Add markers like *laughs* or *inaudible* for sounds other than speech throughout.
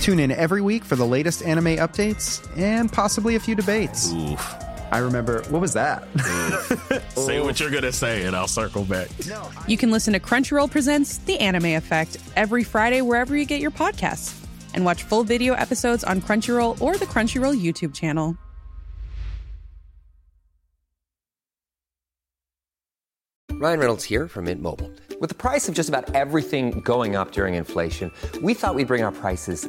Tune in every week for the latest anime updates and possibly a few debates. Oof. I remember, what was that? Say what you're gonna say, and I'll circle back. you can listen to Crunchyroll Presents The Anime Effect every Friday wherever you get your podcasts. And watch full video episodes on Crunchyroll or the Crunchyroll YouTube channel. Ryan Reynolds here from Mint Mobile. With the price of just about everything going up during inflation, we thought we'd bring our prices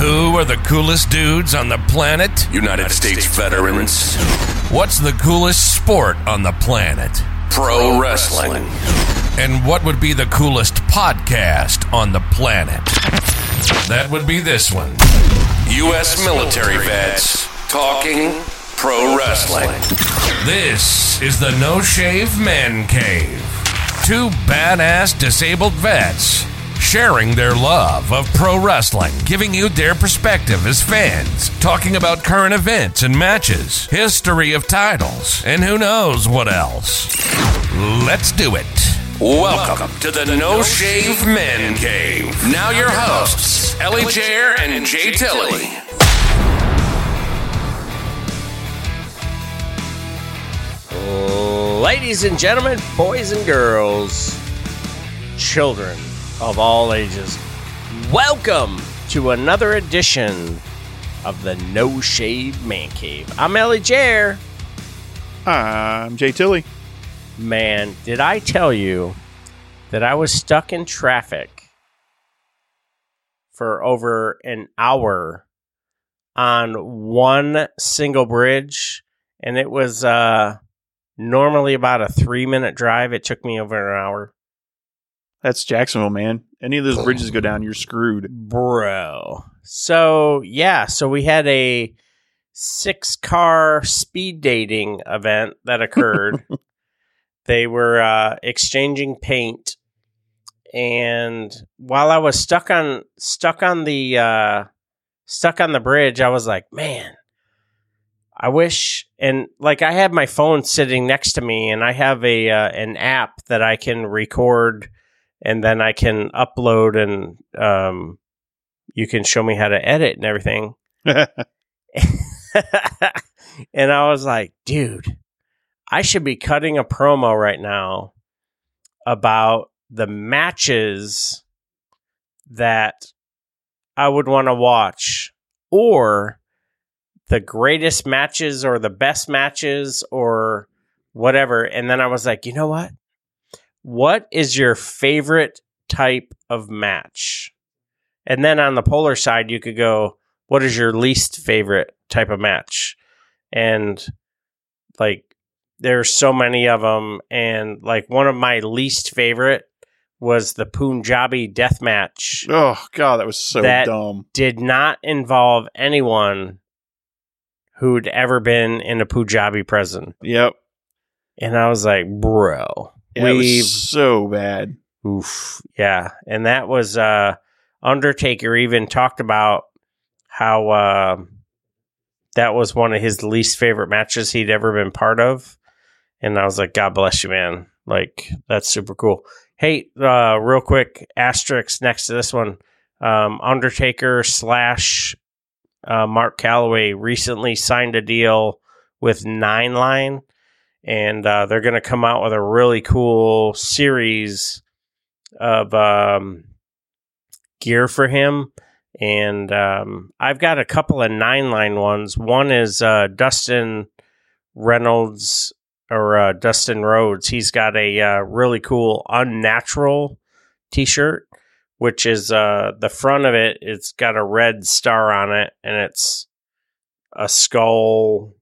Who are the coolest dudes on the planet? United, States, veterans. What's the coolest sport on the planet? Pro wrestling. And what would be the coolest podcast on the planet? That would be this one. U.S. military vets talking pro wrestling. This is the No Shave Man Cave. Two badass disabled vets sharing their love of pro wrestling, giving you their perspective as fans, talking about current events and matches, history of titles, and who knows what else. Let's do it. Welcome to the No Shave Man Cave. Now your hosts, Ellie Jair and Jay Tilley. Ladies and gentlemen, boys and girls, children of all ages, welcome to another edition of the No Shave Man Cave. I'm Ellie Jair. I'm Jay Tilly. Man, did I tell you that I was stuck in traffic for over an hour on one single bridge? And it was uh, normally about a three minute drive. It took me over an hour. That's Jacksonville, man. Any of those bridges go down, you're screwed. Bro. So, yeah, so we had a six car speed dating event that occurred. *laughs* they were uh, exchanging paint and while I was stuck on stuck on the uh, stuck on the bridge, I was like, man, I wish and like I had my phone sitting next to me and I have a uh, an app that I can record and then I can upload and um, you can show me how to edit and everything. *laughs* *laughs* and I was like, dude, I should be cutting a promo right now about the matches that I would want to watch or the greatest matches or the best matches or whatever. And then I was like, you know what? What is your favorite type of match? And then on the polar side, you could go, what is your least favorite type of match? And like, there's so many of them. And like, one of my least favorite was the Punjabi death match. Oh, God, that was so that dumb. did not involve anyone who'd ever been in a Punjabi prison. Yep. And I was like, bro, Yeah, it was so bad. Oof. Yeah. And that was uh Undertaker even talked about how uh that was one of his least favorite matches he'd ever been part of. And I was like, God bless you, man. Like, that's super cool. Hey, uh, real quick, asterisk next to this one. Um, Undertaker slash uh, Mark Calaway recently signed a deal with Nine Line, and uh, they're going to come out with a really cool series of um, gear for him. And um, I've got a couple of Nine Line ones. One is uh, Dustin Reynolds or uh, Dustin Rhodes. He's got a uh, really cool Unnatural t shirt which is uh, the front of it. It's got a red star on it, and it's a skull,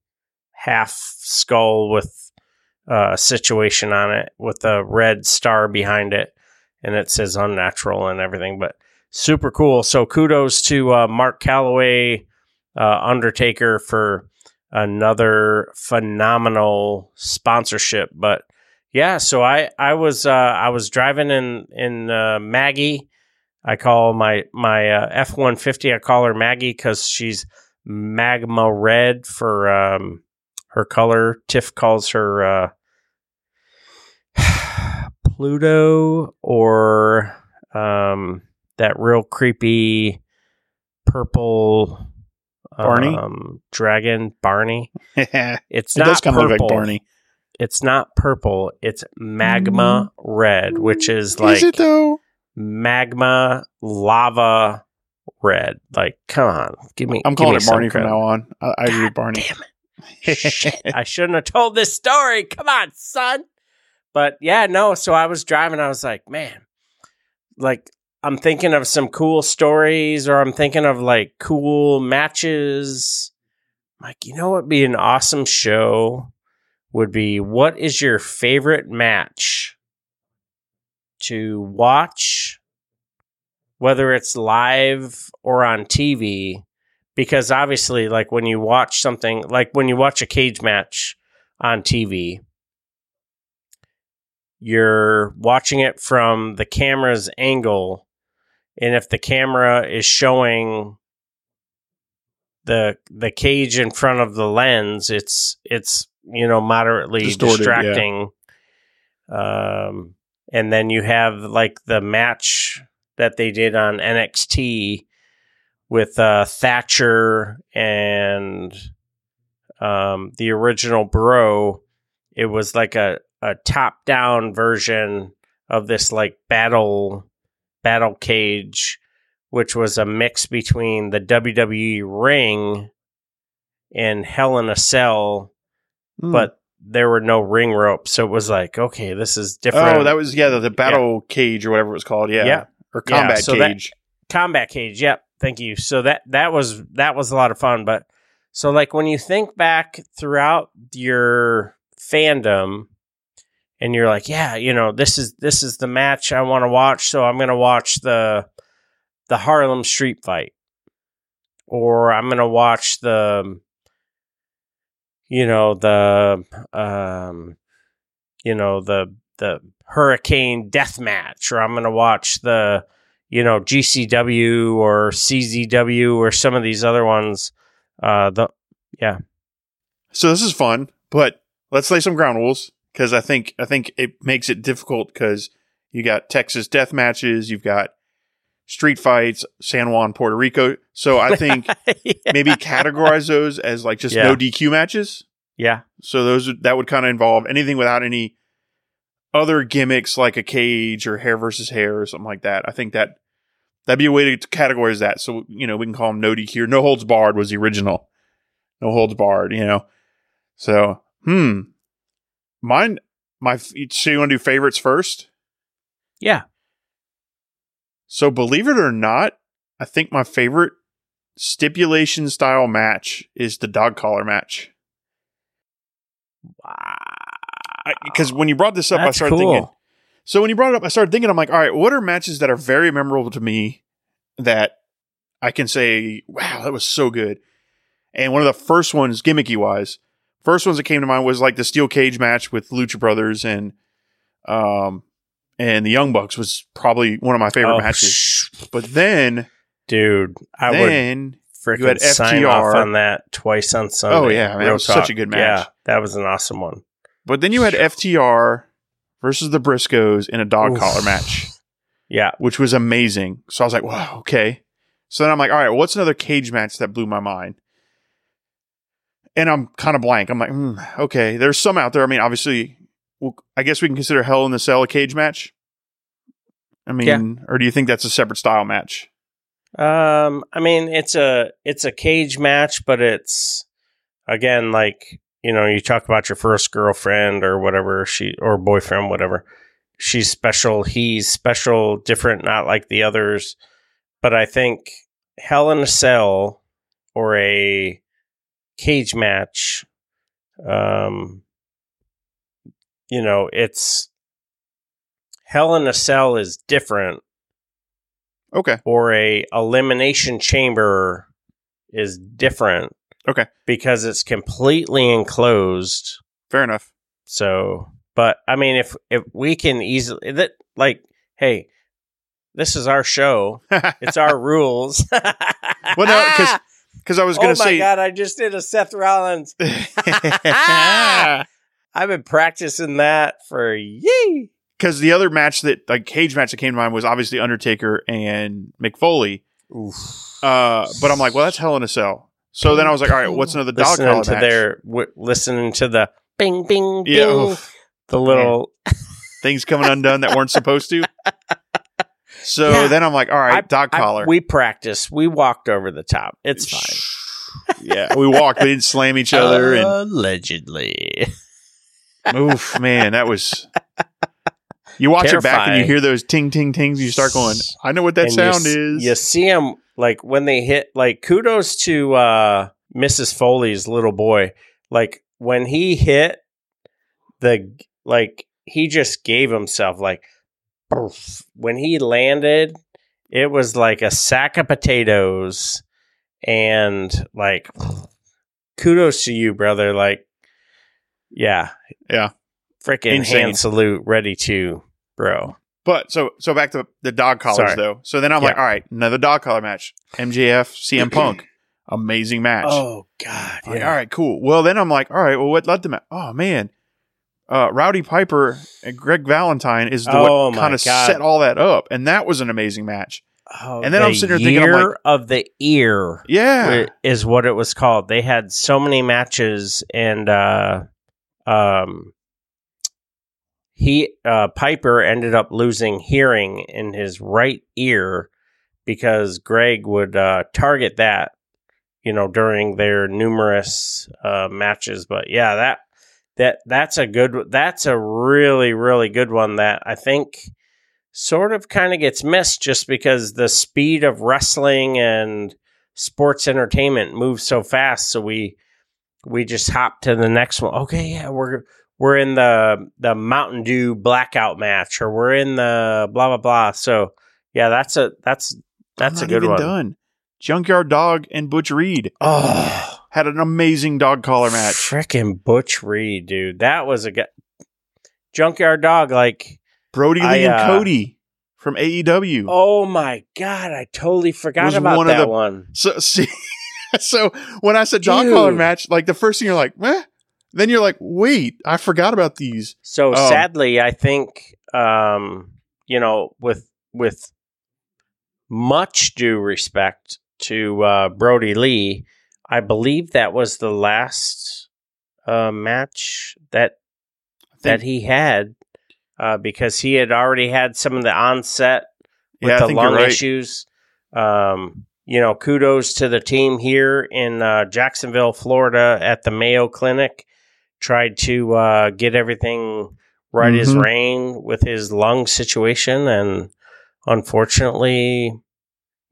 half skull with uh, situation on it with a red star behind it, and it says unnatural and everything. But super cool. So kudos to uh, Mark Calaway, uh, Undertaker for another phenomenal sponsorship. But yeah, so I I was uh, I was driving in in uh, Maggie I call my my uh, F one fifty. I call her Maggie because she's magma red for um, her color. Tiff calls her uh, *sighs* Pluto or um, that real creepy purple Barney um, dragon Barney. *laughs* It's it not does kind of purple. like Barney. It's not purple. It's magma red, which is like Is it though? magma lava red. Like, come on, give me. I'm give calling me it Barney from now on. I, I agree Barney. Damn it! *laughs* Shit, I shouldn't have told this story. Come on, son. But yeah, no. So I was driving. I was like, man, like I'm thinking of some cool stories, or I'm thinking of like cool matches. Like, you know what? Be an awesome show. Would be what is your favorite match to watch, whether it's live or on TV, because obviously, like when you watch something, like when you watch a cage match on TV, you're watching it from the camera's angle. And if the camera is showing the the cage in front of the lens, it's it's you know moderately Distorted, yeah. distracting. Um, and then you have like the match that they did on NXT with uh, Thatcher and um, the original Bro. It was like a, a top down version of this like battle battle cage, which was a mix between the WWE ring and Hell in a Cell, Hmm. but there were no ring ropes. So it was like, okay, this is different. Oh, that was yeah, the, the battle cage or whatever it was called. Yeah, Yeah. or Yeah, combat so that- cage. combat cage yep thank you so that that was that was a lot of fun but so like when you think back throughout your fandom and you're like yeah you know this is this is the match i want to watch so i'm going to watch the the harlem street fight or i'm going to watch the you know the um you know the the hurricane death match or i'm going to watch the you know GCW or CZW or some of these other ones. Uh, the yeah, So this is fun, but let's lay some ground rules because I think I think it makes it difficult because you got Texas death matches, you've got street fights, San Juan, Puerto Rico. So I think *laughs* maybe categorize those as like just Yeah. no DQ matches. yeah, So those that would kind of involve anything without any other gimmicks like a cage or hair versus hair or something like that. I think that that'd be a way to categorize that. So you know we can call them no DQ. No holds barred was the original. No holds barred. You know. So hmm, mine my. So you want to do favorites first? yeah. So believe it or not, I think my favorite stipulation style match is the dog collar match. Wow. Because when you brought this up, I started cool. thinking. So when you brought it up, I started thinking. I'm like, all right, what are matches that are very memorable to me that I can say, wow, that was so good. And one of the first ones, gimmicky wise, first ones that came to mind was like the steel cage match with Lucha Brothers and um and the Young Bucks was probably one of my favorite Oh, matches. But then, Dude, I would then freaking You had sign off on that twice on Sunday. Oh, yeah, man, was such a good match. Yeah, that was an awesome one. But then you had FTR versus the Briscoes in a dog Oof. collar match, Yeah, which was amazing. So I was like, wow, okay. So then I'm like, all right, what's another cage match that blew my mind? And I'm kind of blank. I'm like, hmm, okay, there's some out there. I mean, obviously, well, I guess we can consider Hell in the Cell a cage match. I mean, or do you think that's a separate style match? Um, I mean, it's a it's a cage match, but it's again like you know, you talk about your first girlfriend or whatever she or boyfriend, whatever. She's special. He's special, different, not like the others. But I think Hell in a Cell or a cage match, um, you know, it's Hell in a Cell is different Okay. or a elimination chamber is different Okay. because it's completely enclosed. Fair enough. So, but I mean, if if we can easily that like, hey, this is our show. *laughs* It's our rules. Well, no, because *laughs* because I was going oh to my say, god, I just did a Seth Rollins. *laughs* *laughs* I've been practicing that for yee. because the other match that like cage match that came to mind was obviously Undertaker and Mick Foley. Uh, but I'm like, well, that's Hell in a Cell. So then I was like, all right, what's another dog listening collar to match? their w- listening to the bing bing bing, Yeah, oof. the little things coming undone that weren't supposed to. *laughs* So Yeah. then I'm like, all right, I- dog I- collar. we practiced. We walked over the top. It's fine. yeah, we walked. We didn't slam each other, and Allegedly. oof, man, that was. You watch it back and you hear those ting ting tings. You start going, I know what that And sound you, is. You see them like when they hit. Like kudos to uh, Mrs. Foley's little boy. Like when he hit the like he just gave himself like. When he landed. It was like a sack of potatoes, and like kudos to you, brother. Like, yeah, Yeah. freaking Insane. hand salute, ready to, bro. But so so back to the dog collars Sorry. though. So then I'm like, all right, another dog collar match. MJF, CM Punk, *clears throat* amazing match. Oh God, I'm like, all right, cool. Well, then I'm like, all right, well, what led to match? Oh man, uh, Roddy Piper and Greg Valentine is the Oh, what kind of set all that up, and that was an amazing match. Oh, And then I'm sitting there thinking, like- of the ear. Yeah. is what it was called. They had so many matches, and uh, um, he uh, Piper ended up losing hearing in his right ear because Greg would uh, target that, you know, during their numerous uh, matches. But yeah, that that that's a good. That's a really really good one that I think sort of kind of gets missed just because the speed of wrestling and sports entertainment moves so fast so we we just hop to the next one okay yeah we're we're in the the mountain dew blackout match or we're in the blah blah blah so yeah that's a that's that's a good one Done. Junkyard Dog and Butch Reed oh had an amazing dog collar match. freaking butch reed dude that was a good junkyard dog like Brodie Lee I, and uh, Cody from AEW. oh my god i totally forgot about one that the- one So *laughs* see, so when I said dog Dude. collar match, like the first thing you're like, eh? then you're like, wait, I forgot about these. So Um, sadly, I think um, you know, with with much due respect to uh, Brodie Lee, I believe that was the last uh, match that that he had uh, because he had already had some of the onset with Yeah, the lung right. issues. Um, you know, kudos to the team here in uh, Jacksonville, Florida, at the Mayo Clinic. Tried to uh, get everything right as Mhm. rain with his lung situation, and unfortunately,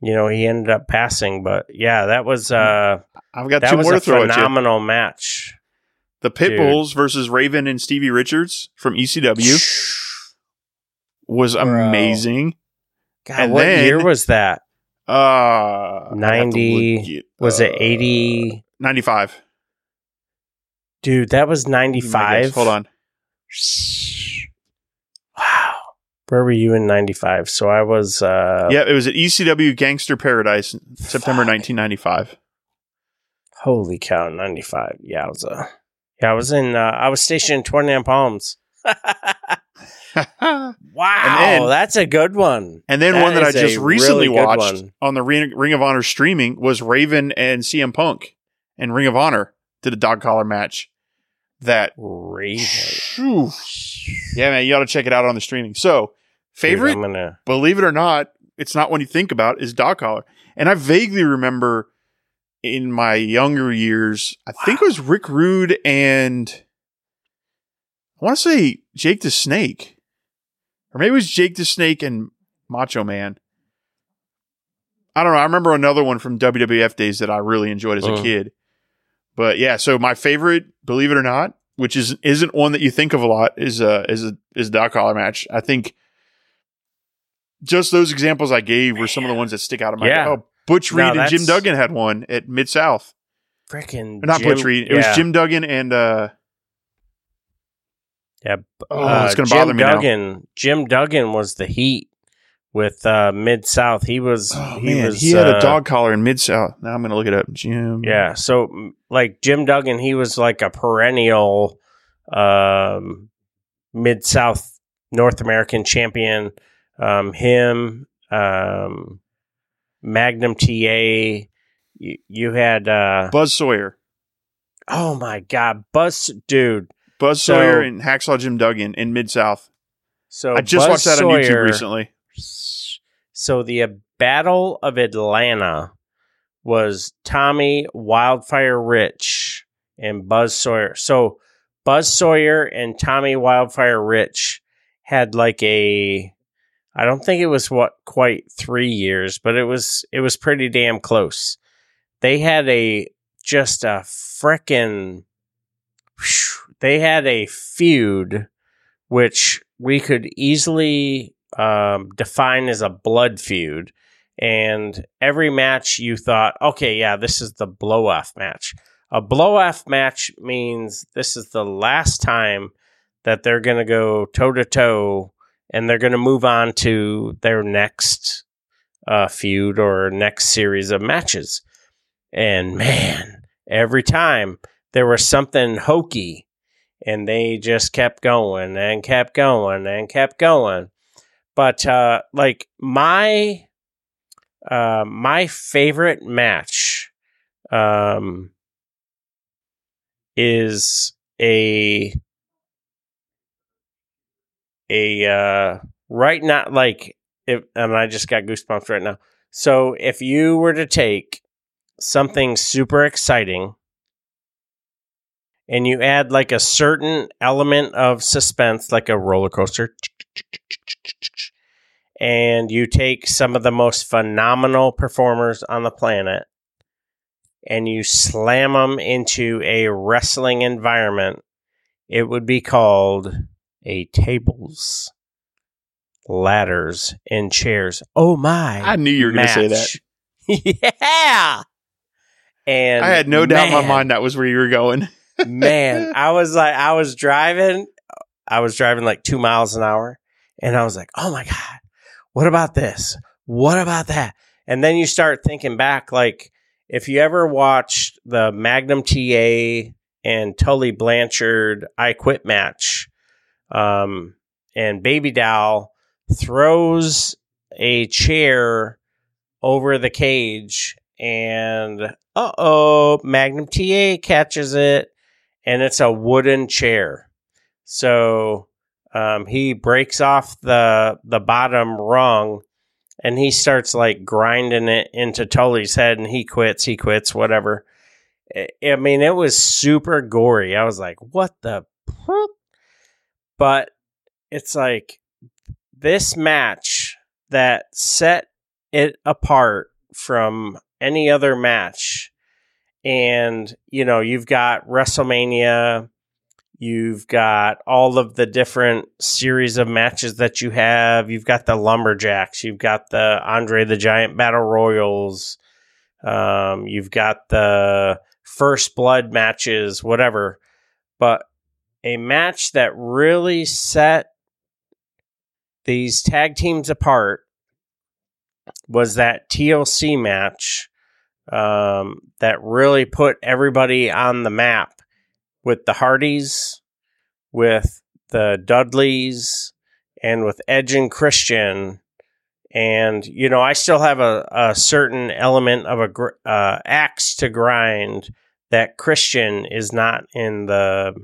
you know, he ended up passing. But yeah, that was uh, I've got that two was more a to throw at you. phenomenal match. The Dude. Pitbulls versus Raven and Stevie Richards from ECW was amazing. God, And what then- year was that? Uh, I'd have to 90 it Was it 80? 95. Dude, that was Give me my guess. 95. Hold on. Wow. Where were you in '95? So I was. uh yeah, it was at ECW Gangster Paradise, in September 1995. Holy cow! '95. Yeah, I was. Uh, yeah, I was in. Uh, I was stationed in 29 Palms. *laughs* *laughs* wow, then- that's a good one. And then one that I just recently really watched one. on the Ring, Ring of Honor streaming was Raven and CM Punk and Ring of Honor did a dog collar match. That Raven. Phew. yeah, man, you ought to check it out on the streaming. So, favorite, Dude, gonna. believe it or not, it's not one you think about is dog collar. And I vaguely remember in my younger years, I think it was Rick Rude and I want to say Jake the Snake, or maybe it was Jake the Snake and Macho Man. I don't know. I remember another one from WWF days that I really enjoyed as a Uh. kid. But yeah, so my favorite, believe it or not, which is isn't one that you think of a lot, is a is a is a dog collar match. I think just those examples I gave were some of the ones that stick out of my Yeah. Oh, Butch No, Reed and Jim Duggan had one at Mid South. Freaking Not Jim- Butch Reed. It yeah. was Jim Duggan and uh Yeah. Oh, it's gonna Jim bother me now. Duggan. Jim Duggan was the Heat with uh, Mid South. He was. oh he man, was. he had uh, a dog collar in Mid South. Now I'm gonna look it up. Jim. Yeah. So like Jim Duggan, he was like a perennial um, Mid South North American champion. Um, him, um, Magnum TA. You, you had. Uh, Buzz Sawyer. oh my God, Buzz, dude. Buzz So- Sawyer and Hacksaw Jim Duggan in Mid South. So I just Buzz watched that on YouTube recently. So the uh, Battle of Atlanta was Tommy Wildfire Rich and Buzz Sawyer. So Buzz Sawyer and Tommy Wildfire Rich had like a I don't think it was what quite 3 years, but it was it was pretty damn close. They had a just a frickin' they had a feud which we could easily um, define as a blood feud. And every match you thought, okay, yeah, this is the blow off match. A blow off match means this is the last time that they're going to go toe to toe and they're going to move on to their next uh, feud or next series of matches. And man, every time there was something hokey and they just kept going and kept going and kept going. But uh, like my uh, my favorite match um, is a a uh, right now like if and I just got goosebumps right now. So if you were to take something super exciting and you add like a certain element of suspense, like a roller coaster, and you take some of the most phenomenal performers on the planet and you slam them into a wrestling environment, it would be called a tables, ladders, and chairs. Oh my! I knew you were going to say that. *laughs* yeah. And I had no doubt in my mind that was where you were going. *laughs* man, I was like, I was driving, I was driving like two miles an hour, and I was like, oh my God, what about this? What about that? And then you start thinking back, like, if you ever watched the Magnum TA and Tully Blanchard I Quit match, um, and Baby Doll throws a chair over the cage, and uh oh, Magnum TA catches it, and it's a wooden chair. So um, he breaks off the the bottom rung, and he starts like grinding it into Tully's head, and he quits. He quits. Whatever. I- mean, it was super gory. I was like, "What the?" poop?" But it's like this match that set it apart from any other match. And, you know, you've got WrestleMania, you've got all of the different series of matches that you have. You've got the Lumberjacks, you've got the Andre the Giant Battle Royals, um, you've got the First Blood matches, whatever. But a match that really set these tag teams apart was that TLC match um, that really put everybody on the map with the Hardys, with the Dudleys, and with Edge and Christian. And you know, I still have a, a certain element of a gr- uh, axe to grind that Christian is not in the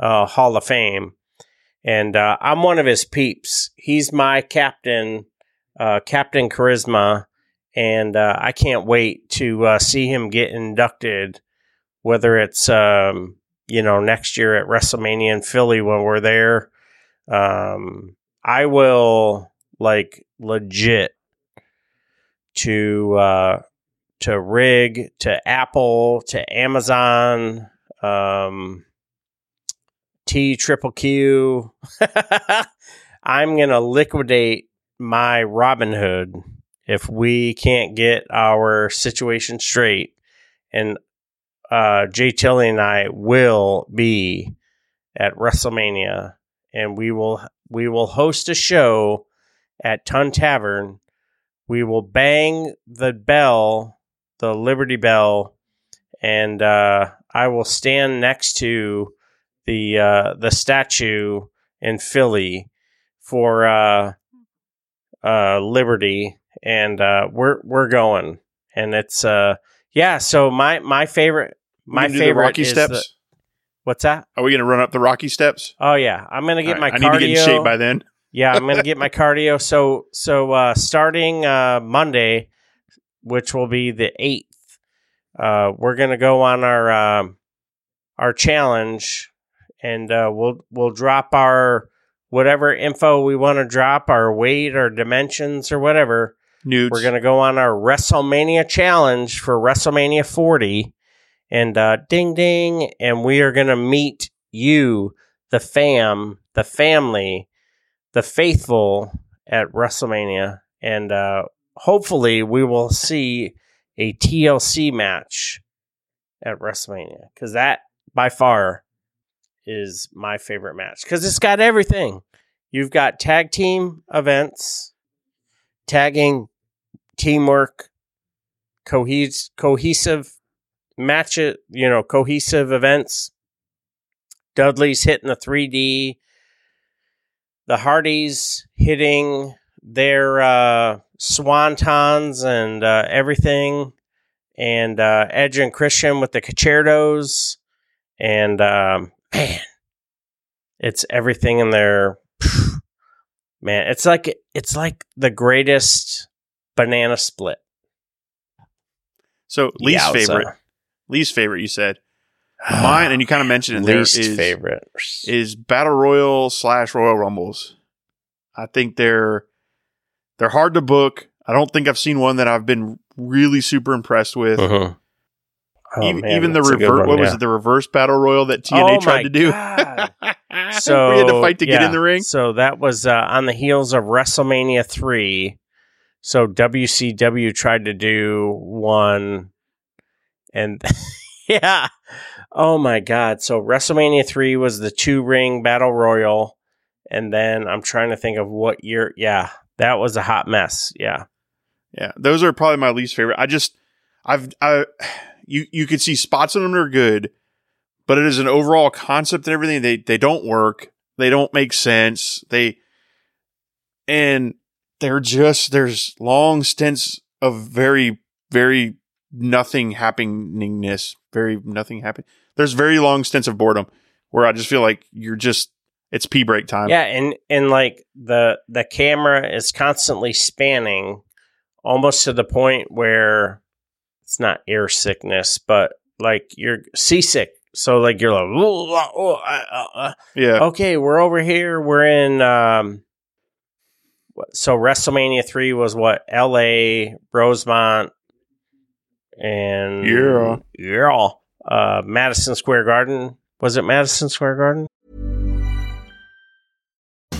uh, Hall of Fame, and uh, I'm one of his peeps. He's my captain, uh, Captain Charisma, and uh, I can't wait to uh, see him get inducted. Whether it's um, you know next year at WrestleMania in Philly when we're there, um, I will like legit to uh, to rig to Apple to Amazon. Um, T triple Q. *laughs* I'm gonna liquidate my Robinhood if we can't get our situation straight. And uh, Jay Tilly and I will be at WrestleMania, and we will we will host a show at Ton Tavern. We will bang the bell, the Liberty Bell, and uh, I will stand next to the uh, the statue in Philly for uh, uh, Liberty, and uh, we're we're going, and it's uh, yeah. So my my favorite my gonna favorite Rocky is steps? the- what's that? Are we going to run up the Rocky steps? Oh yeah, I'm gonna get All my right, cardio. I need to get in shape by then. yeah, I'm gonna get my *laughs* cardio. So so uh, starting uh, Monday, which will be the eighth, uh, we're gonna go on our um, our challenge, and uh, we'll we'll drop our whatever info we want to drop, our weight, our dimensions, or whatever. Nudes. We're gonna go on our WrestleMania challenge for WrestleMania 40, and uh, ding ding, and we are gonna meet you, the fam, the family, the faithful at WrestleMania, and uh, hopefully we will see a TLC match at WrestleMania because that by far is my favorite match because it's got everything. You've got tag team events, tagging, teamwork, cohes- cohesive match it, you know, cohesive events. Dudley's hitting the 3D. The Hardys hitting their uh, swantons and uh, everything. And uh, Edge and Christian with the con-chair-tos. And um, man, it's everything in there. *sighs* Man, it's like it's like the greatest banana split. So least favorite, least favorite. You said mine, and you kind of mentioned it. There Least is favorite. is battle royal slash royal rumbles. I think they're they're hard to book. I don't think I've seen one that I've been really super impressed with. Mhm. Oh, even, man, even the that's a good reverse, what was it? The reverse battle royal that TNA Oh tried to do. So *laughs* we had to fight to get in the ring. So that was uh, on the heels of WrestleMania three. So WCW tried to do one, and *laughs* yeah, oh my god! So WrestleMania three was the two ring battle royal, and then I'm trying to think of what year. Yeah, that was a hot mess. Yeah, Yeah, those are probably my least favorite. I just, I've, I, you, you could see spots of them that are good, but it is an overall concept and everything. They, they don't work. They don't make sense. They, and they're just, there's long stints of very, very nothing happeningness, very nothing happen. There's very long stints of boredom where I just feel like you're just, it's pee break time. yeah, and and like the the camera is constantly spanning, almost to the point where it's not air sickness, but like you're seasick. So like you're like, "Ooh, uh, oh, uh, uh, uh." Yeah. okay, we're over here. We're in. um So WrestleMania three was what L.A. Rosemont and Yeah. yeah, uh, Madison Square Garden. Was it Madison Square Garden?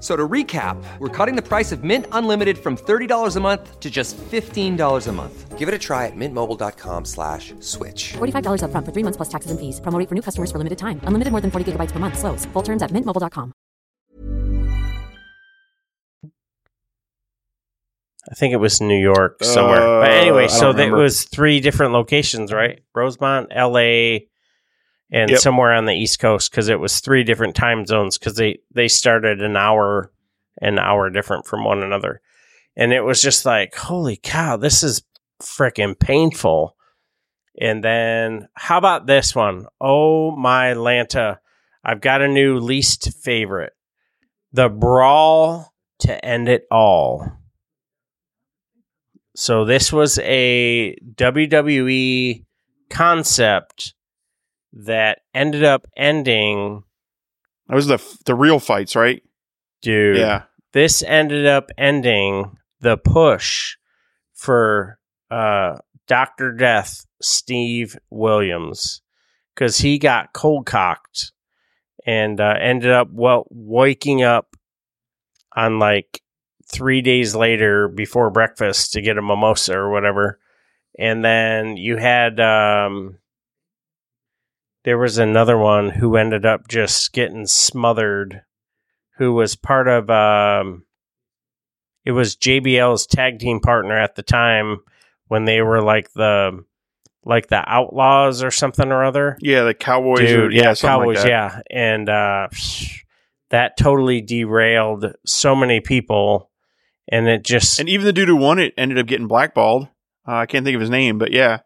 F- So to recap, we're cutting the price of Mint Unlimited from $30 a month to just $15 a month. Give it a try at mintmobile.com slash switch. $45 upfront for three months plus taxes and fees. Promo rate for new customers for limited time. Unlimited more than 40 gigabytes per month. Slows. Full terms at mintmobile.com. I think it was New York somewhere. but Uh, anyway, so don't there remember. was three different locations, right? Rosemont, L.A., and Yep. somewhere on the East Coast because it was three different time zones because they they started an hour an hour different from one another, and it was just like, holy cow, this is freaking painful. And then how about this one? Oh my Lanta, I've got a new least favorite, the brawl to end it all. So this was a WWE concept that ended up ending. That was the the real fights, right? Dude, Yeah. this ended up ending the push for uh, Doctor Death, Steve Williams, because he got cold cocked and uh, ended up well waking up on like three days later before breakfast to get a mimosa or whatever. And then you had um there was another one who ended up just getting smothered who was part of um it was JBL's tag team partner at the time when they were like the like the outlaws or something or other. Yeah, the Cowboys. Dude, or, yeah, yeah, Cowboys, like that. yeah. And uh that totally derailed so many people and it just And even the dude who won it ended up getting blackballed. Uh, I can't think of his name, but yeah,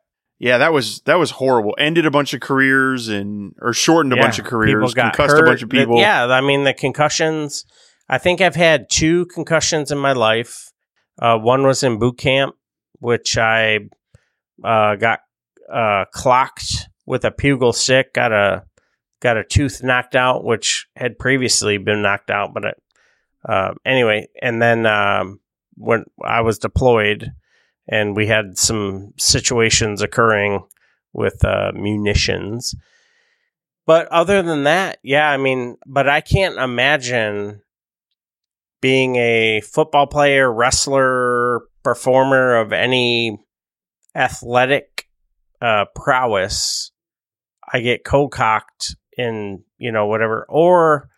yeah, that was that was horrible. Ended a bunch of careers and or shortened a Yeah, bunch of careers. concussed hurt. a bunch of The- people. yeah, I mean the concussions. I think I've had two concussions in my life. Uh, one was in boot camp, which I uh, got uh, clocked with a pugil stick. Got a got a tooth knocked out, which had previously been knocked out. But it, uh, anyway, and then um, when I was deployed, and we had some situations occurring with uh, munitions. But other than that, yeah, I mean, but I can't imagine being a football player, wrestler, performer of any athletic uh, prowess. I get cold cocked in, you know, whatever, or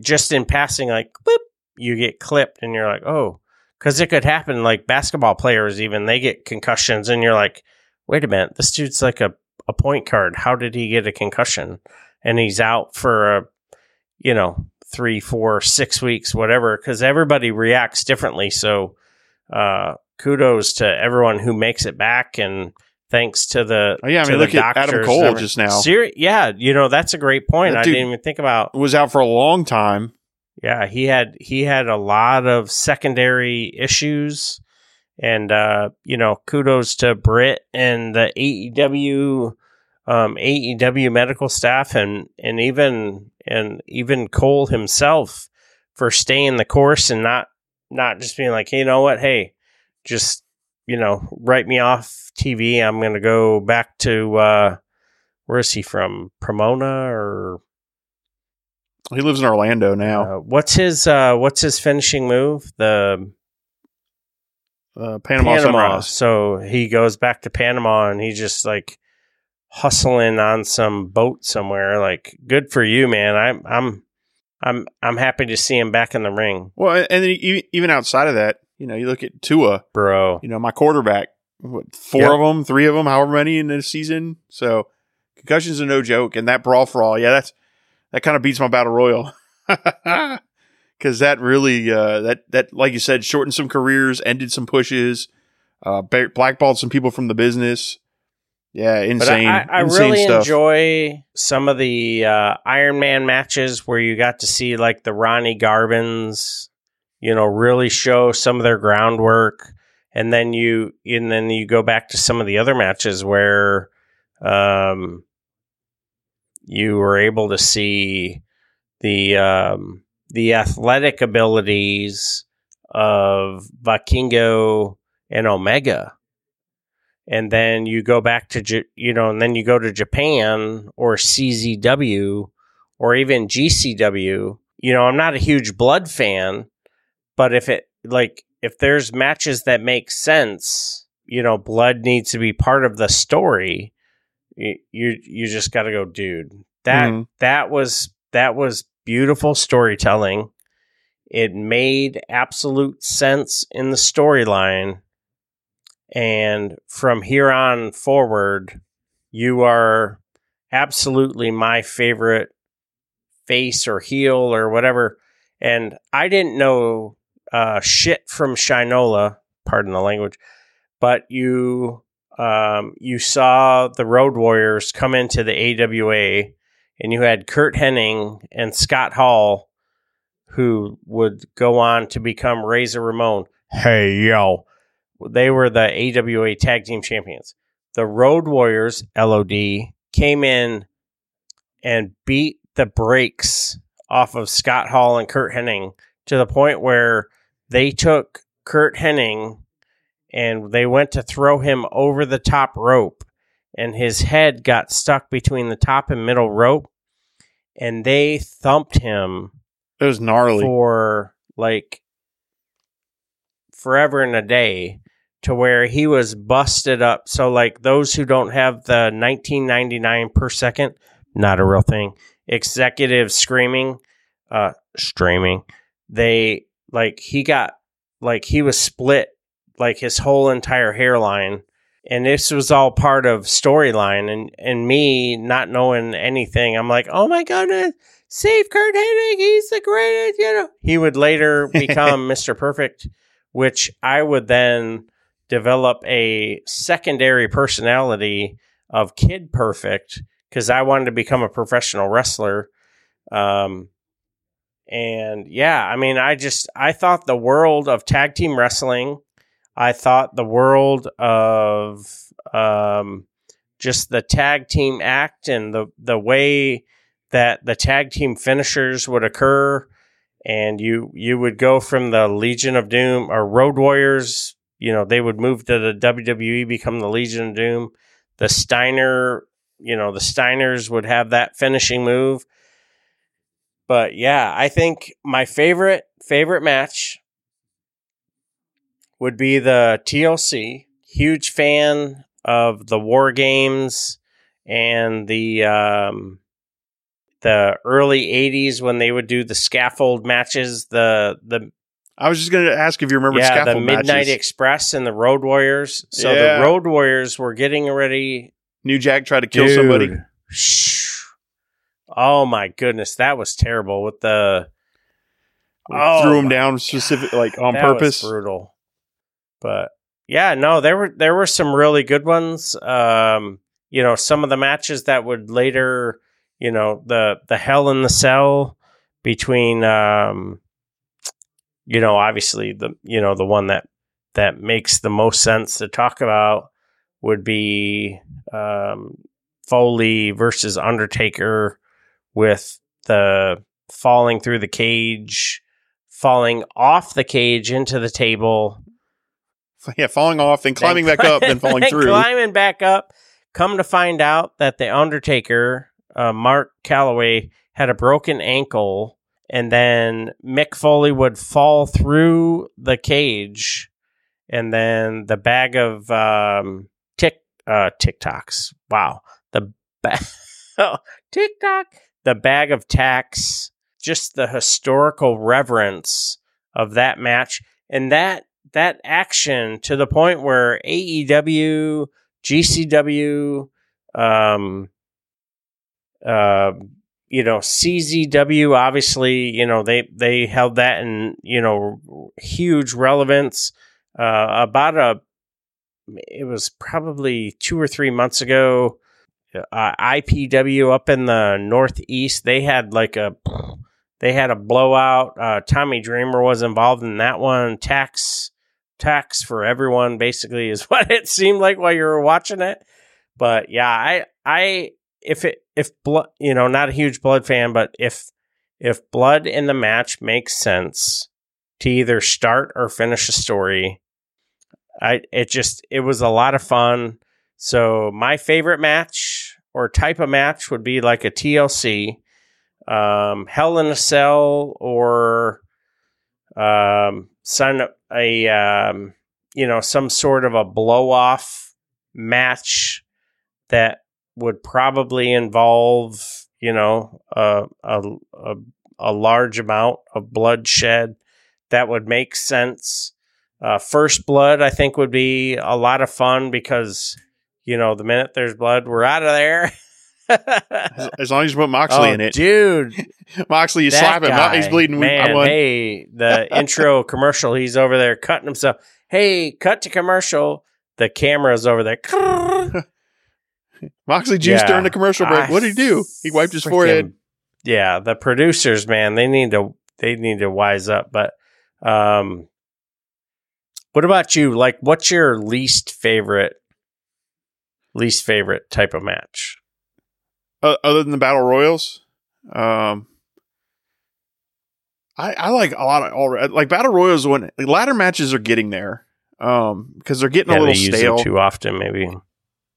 just in passing, like, boop, you get clipped and you're like, oh, because it could happen. Like basketball players, even they get concussions, and you're like, wait a minute, this dude's like a, a point guard. How did he get a concussion? And he's out for a, you know, three, four, six weeks, whatever, because everybody reacts differently. So, uh, kudos to everyone who makes it back, and thanks to the Oh, yeah, I mean, look at Adam Cole just now. Seri- yeah, you know that's a great point. I didn't even think about was out for a long time. Yeah, he had he had a lot of secondary issues, and uh, you know, kudos to Britt and the AEW um, AEW medical staff, and and even and even Cole himself for staying the course and not not just being like, hey, you know what, hey, just you know, write me off TV. I'm gonna go back to uh, where is he from, Pomona or He lives in Orlando now. uh, what's his uh, what's his finishing move? The Uh, Panama, Sunrise. So he goes back to Panama and he's just like hustling on some boat somewhere. Like, good for you, man. I'm I'm I'm I'm happy to see him back in the ring, Well, and then even outside of that, you know, you look at Tua, bro. you know, my quarterback, what, four Yep. of them, three of them, however many in the season. So concussions are no joke. And that brawl for all, yeah, that's that kind of beats my battle royal. *laughs* Because that really, uh, that that like you said, shortened some careers, ended some pushes, uh, blackballed some people from the business. Yeah, But insane. I, I insane really stuff. enjoy some of the uh, Iron Man matches where you got to see like the Ronnie Garvins, you know, really show some of their groundwork, and then you and then you go back to some of the other matches where um, you were able to see the um, the athletic abilities of Vikingo and Omega and then you go back to you know, and then you go to Japan or CZW or even GCW. You know, I'm not a huge blood fan, but if it like if there's matches that make sense, you know, blood needs to be part of the story. You you, you just got to go, dude. That Mhm. that was that was beautiful storytelling. It made absolute sense in the storyline and from here on forward, you are absolutely my favorite face or heel or whatever. And I didn't know uh, shit from Shinola, pardon the language, but you um, you saw the Road Warriors come into the AWA, and you had Curt Hennig and Scott Hall, who would go on to become Razor Ramon. Hey yo, they were the AWA Tag Team Champions. The Road Warriors, LOD, came in and beat the brakes off of Scott Hall and Curt Hennig to the point where they took Curt Hennig and they went to throw him over the top rope, and his head got stuck between the top and middle rope, and they thumped him It was gnarly. for like forever and a day to where he was busted up. So like those who don't have the 1999 per second, not a real thing. Executive screaming, uh streaming. They like he got like he was split like his whole entire hairline. And this was all part of storyline and and me not knowing anything. I'm like oh my goodness save curt hennig he's the greatest you know? He would later *laughs* become mr perfect which i would then develop a secondary personality of kid perfect because i wanted to become a professional wrestler. Um and yeah i mean i just i thought the world of tag team wrestling I thought the world of um, just the tag team act and the the way that the tag team finishers would occur, and you you would go from the Legion of Doom or Road Warriors. You know they would move to the WWE, become the Legion of Doom. The Steiner, you know, the Steiners would have that finishing move. But yeah, I think my favorite favorite match would be the TLC. Huge fan of the War Games and the um, the early '80s when they would do the scaffold matches. The the I was just going to ask if you remember yeah, scaffold the Midnight matches. Express and the Road Warriors. So Yeah. the Road Warriors were getting ready. New Jack tried to kill somebody. Oh my goodness, that was terrible with the Oh threw him down specific, like on that was purpose. brutal. But yeah, no, there were there were some really good ones. Um, you know, some of the matches that would later, you know, the the Hell in the Cell between, um, you know, obviously the you know the one that that makes the most sense to talk about would be um, Foley versus Undertaker with the falling through the cage, falling off the cage into the table, *laughs* Yeah, falling off, then climbing back up, then *laughs* falling through. climbing back up. Come to find out that the Undertaker, uh, Mark Calaway, had a broken ankle, and then Mick Foley would fall through the cage, and then the bag of um, tick uh, TikToks. Wow, the ba- *laughs* oh, TikTok, the bag of tacks. Just the historical reverence of that match, and that that action to the point where AEW, GCW, um, uh, you know, CZW, obviously, you know, they, they held that in, you know, huge relevance. Uh, about a it was probably two or three months ago. Uh, IPW up in the Northeast, they had like a they had a blowout. Uh, Tommy Dreamer was involved in that one. Tax tax for everyone basically is *laughs* what it seemed like while you were watching it. But yeah, I I if it if blood you know not a huge blood fan, but if if blood in the match makes sense to either start or finish a story, I it just it was a lot of fun. So my favorite match or type of match would be like a TLC, um, Hell in a Cell, or um, some a um, you know some sort of a blow off match that would probably involve you know a, a a a large amount of bloodshed that would make sense. Uh, First Blood, I think, would be a lot of fun because you know the minute there's blood, we're out of there. *laughs* as, as long as you put Moxley Oh, in it, dude. *laughs* Moxley, you slap him. guy, he's bleeding. Man, hey, the *laughs* intro commercial, he's over there cutting himself. Hey, cut to commercial. The camera's over there. *laughs* Moxley juiced Yeah. during the commercial break. What did he do? He wiped his freaking- forehead. Yeah, the producers, man, they need to they need to wise up. But um what about you? Like what's your least favorite least favorite type of match? Uh, other than the battle royals. Um, I I like a lot of all like battle royals when like, ladder matches are getting there. Um, because they're getting Yeah, a little stale. too often, maybe.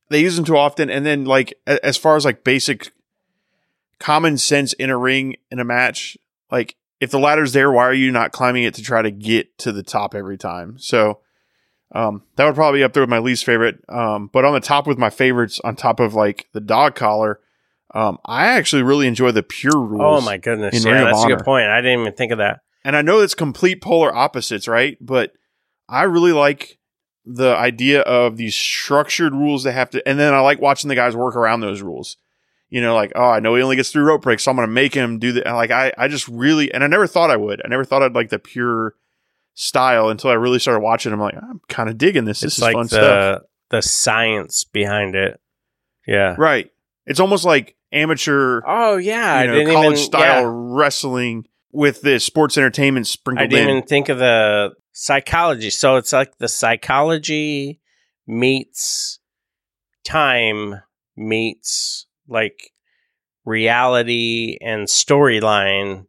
they use them too often, and then like as far as like basic common sense in a ring in a match, like if the ladder's there, why are you not climbing it to try to get to the top every time? So. Um, that would probably be up there with my least favorite. Um, but on the top with my favorites, on top of like the dog collar, um, I actually really enjoy the pure rules. Oh my goodness. Yeah, that's a good point. I didn't even think of that. And I know it's complete polar opposites, right? But I really like the idea of these structured rules that have to, and then I like watching the guys work around those rules. You know, like, oh, I know he only gets three rope breaks, so I'm going to make him do that. And like, I, I just really, and I never thought I would. I never thought I'd like the pure style until I really started watching. I'm like, I'm kind of digging this. This it's is fun the stuff. the science behind it. Yeah. Right. It's almost like amateur, Oh yeah. I you know, didn't college even style yeah. wresling with the sports entertainment sprinkled. I didn't in. even think of the psychology. So it's like the psychology meets time meets like reality and storyline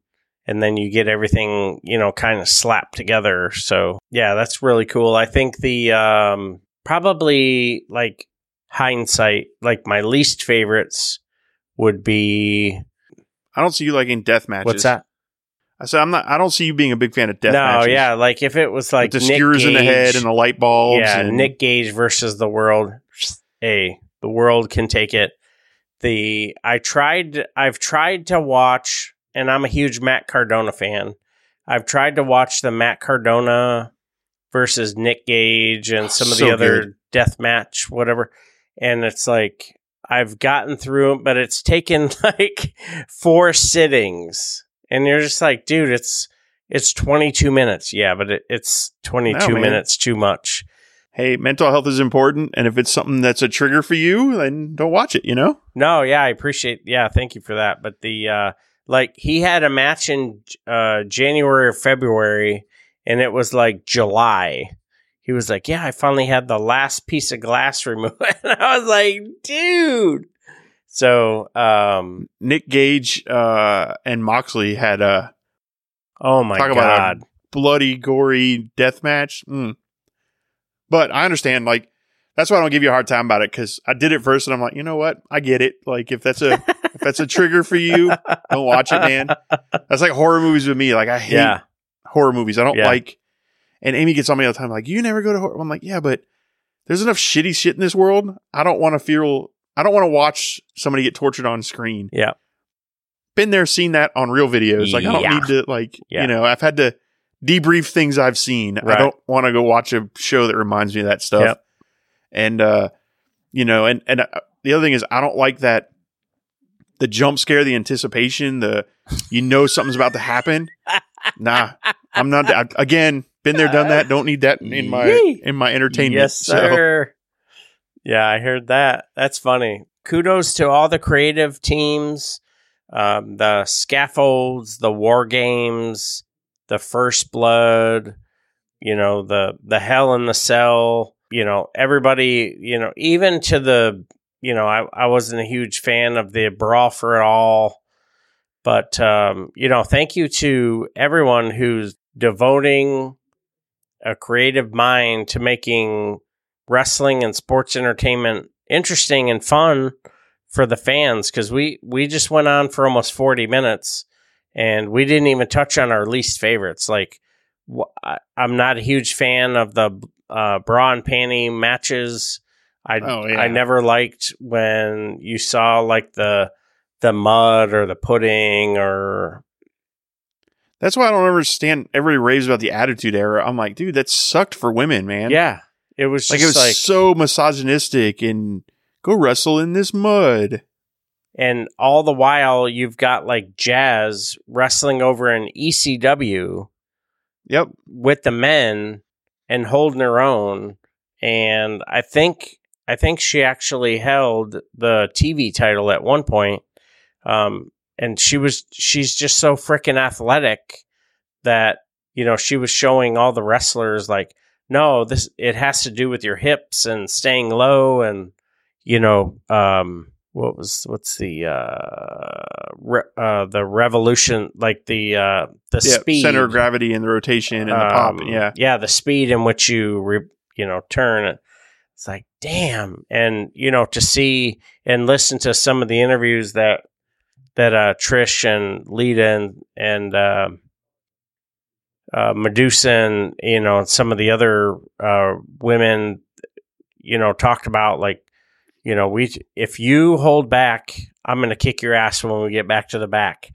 and then you get everything, you know, kind of slapped together. So, yeah, that's really cool. I think the um probably like hindsight, like my least favorites would be I don't see you liking death matches. what's that? I said I'm not. I don't see you being a big fan of death no, matches. yeah, like if it was like with the Nick skewers in the head Gage- and the light bulbs. Yeah, and, Nick Gage versus the world. Hey, the world can take it. The I tried I've tried to watch and I'm a huge Matt Cardona fan. I've tried to watch the Matt Cardona versus Nick Gage and some of So the other good. death match whatever and it's like I've gotten through it but it's taken *laughs* like four sittings and you're just like dude it's it's 22 minutes. Yeah, but it, it's 22 No, minutes too much. Hey, mental health is important, and if it's something that's a trigger for you, then don't watch it. You know. No, yeah, I appreciate. Yeah, thank you for that. But the uh like he had a match in uh January or February, and it was like July. He was like, "Yeah, I finally had the last piece of glass *laughs* removed," and I was like, "Dude." So, um, Nick Gage uh, and Moxley had a oh my talk god, about a bloody, gory death match. Mm. But I understand, like that's why I don't give you a hard time about it because I did it first, and I'm like, you know what, I get it. Like if that's a if that's a trigger for you, don't watch it, man. *laughs* That's like horror movies with me. Like I hate yeah, horror movies. I don't Yeah. like. And Amy gets on me all the time, like you never go to horror. I'm like, yeah, but there's enough shitty shit in this world. I don't want to feel. I don't want to watch somebody get tortured on screen. yeah, Been there, seen that on real videos. Like I don't Yeah. need to like Yeah. you know. I've had to debrief things I've seen. I don't want to go watch a show that reminds me of that stuff. Yep. And uh, you know, and and uh, the other thing is, I don't like that. The jump scare, the anticipation, the you know something's about to happen. Nah, *laughs* I'm not I, again been there, done that. Don't need that in my in my entertainment. Yes, So, sir. Yeah, I heard that. That's funny. Kudos to all the creative teams, um, the scaffolds, the war games, the first blood. You know the the hell in the cell. You know everybody. You know even to the. You know I I wasn't a huge fan of the brawl for it all, but um, you know thank you to everyone who's devoting a creative mind to making wrestling and sports entertainment interesting and fun for the fans because we we just went on for almost 40 minutes and we didn't even touch on our least favorites like wh- i'm not a huge fan of the uh, bra and panty matches i Oh, yeah. i never liked when you saw like the the mud or the pudding or That's why I don't understand. Everybody raves about the Attitude Era. I'm like, dude, that sucked for women, man. yeah it was like it was like so misogynistic and go wrestle in this mud. and all the while you've got like Jazz wrestling over in ECW Yep. with the men and holding her own and I think I think she actually held the TV title at one point um and she was she's just so freaking athletic that you know she was showing all the wrestlers like no this it has to do with your hips and staying low and you know um what was what's the uh, re- uh the revolution like the uh the Yeah, speed center of gravity and the rotation and the pop. um, Yeah. yeah the speed in which you re, you know turn it it's like damn and you know to see and listen to some of the interviews that that uh trish and lita and and um uh medusa and you know some of the other uh women you know talked about like you know we if you hold back i'm gonna kick your ass when we get back to the back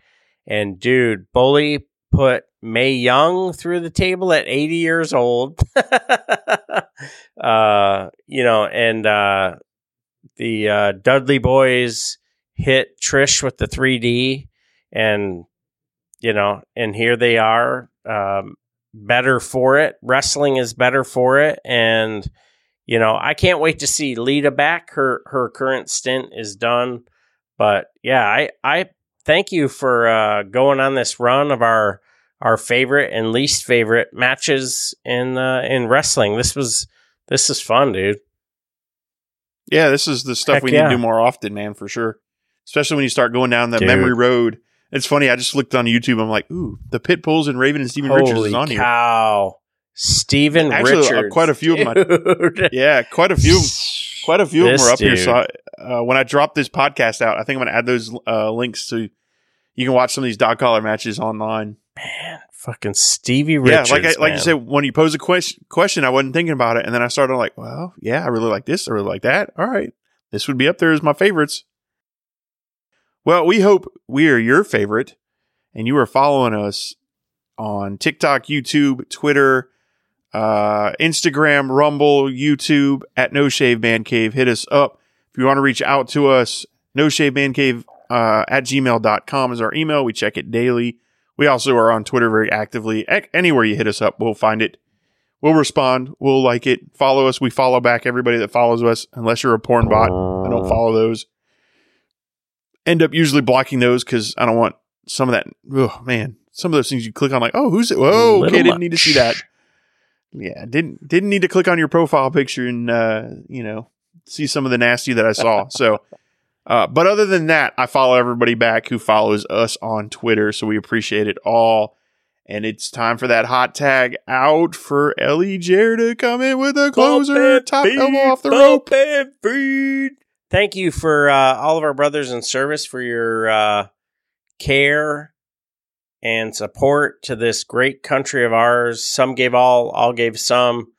and dude bully put Mae Young through the table at 80 years old. *laughs* uh, you know, and uh, the uh, Dudley boys hit Trish with the 3D, and you know, and here they are, um, better for it. Wrestling is better for it, and you know, I can't wait to see Lita back. Her her current stint is done, but yeah, I I thank you for uh, going on this run of our our favorite and least favorite matches in uh, in wrestling. This was this is fun, dude. Yeah, this is the stuff Heck we need yeah. to do more often, man, for sure. Especially when you start going down that Dude. memory road. It's funny. I just looked on YouTube. I'm like, ooh, the Pit Bulls and Raven and Steven Richards is on here. cow, Steven Actually, uh, Richards, quite a few of dude. *laughs* Yeah, quite a few, quite a few of them are up here. So I, uh, when I drop this podcast out, I think I'm going to add those uh, links to. You can watch some of these dog collar matches online. Man, fucking Stevie Richards. yeah, like I, like you said, when you pose a question, question, I wasn't thinking about it, and then I started like, well, yeah, I really like this, I really like that. All right, this would be up there as my favorites. Well, we hope we are your favorite, and you are following us on TikTok, YouTube, Twitter, uh, Instagram, Rumble, YouTube at No Shave Man Cave. Hit us up if you want to reach out to us. No Shave Man Cave uh, at gmail.com is our email. We check it daily. We also are on Twitter very actively. Anywhere you hit us up, we'll find it. We'll respond. We'll like it. Follow us. We follow back everybody that follows us, unless you're a porn bot. I don't follow those. End up usually blocking those because I don't want some of that. Oh man, some of those things you click on, like, oh, who's it? Whoa, Little okay, didn't need to see that. Yeah, didn't didn't need to click on your profile picture and uh, you know see some of the nasty that I saw. So, *laughs* uh, but other than that, I follow everybody back who follows us on Twitter, so we appreciate it all. And it's time for that hot tag out for Ellie Jer to come in with a closer, top elbow off the rope. Thank you for uh, all of our brothers in service for your uh, care and support to this great country of ours. Some gave all, all gave some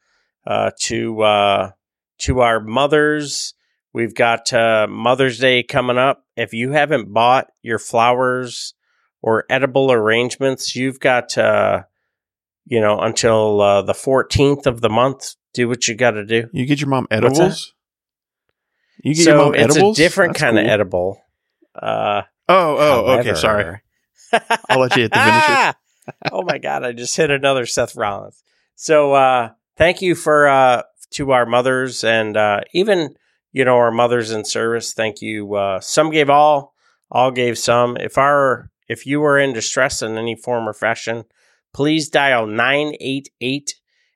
uh, to uh, to our mothers. We've got uh, Mother's Day coming up. If you haven't bought your flowers or edible arrangements, you've got uh, you know until uh, the fourteenth of the month. Do what you got to do. You get your mom What's that? edibles. You get so your mom it's edibles. a different That's kind of edible. Uh, Oh, oh, okay. Sorry. *laughs* I'll let you hit the finisher. *laughs* oh my god, I just hit another Seth Rollins. So uh thank you for uh to our mothers and uh even you know our mothers in service. Thank you. Uh some gave all, all gave some. If our if you are in distress in any form or fashion, please dial 988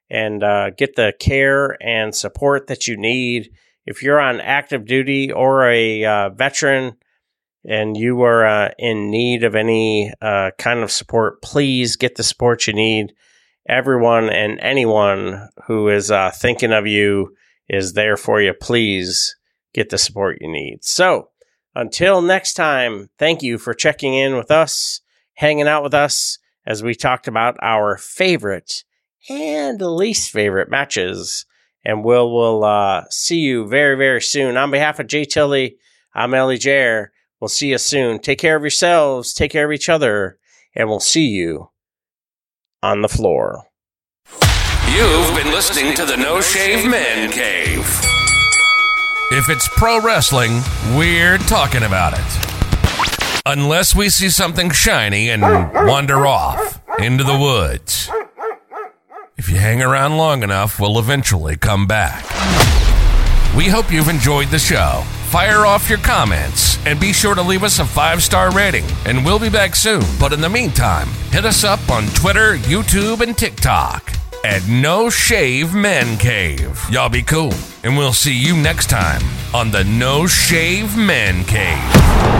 and uh, get the care and support that you need. If you're on active duty or a uh, veteran and you are uh, in need of any uh, kind of support, please get the support you need. Everyone and anyone who is uh, thinking of you is there for you. Please get the support you need. So, until next time, thank you for checking in with us, hanging out with us as we talked about our favorite and least favorite matches. And we'll, we'll uh, see you very, very soon. On behalf of Jay Tilly, I'm Ellie Jair. We'll see you soon. Take care of yourselves, take care of each other, and we'll see you on the floor. You've been listening to the No Shave Man Cave. If it's pro wrestling, we're talking about it. Unless we see something shiny and wander off into the woods. If you hang around long enough, we'll eventually come back. We hope you've enjoyed the show. Fire off your comments and be sure to leave us a five star rating, and we'll be back soon. But in the meantime, hit us up on Twitter, YouTube, and TikTok at No Shave Man Cave. Y'all be cool, and we'll see you next time on the No Shave Man Cave.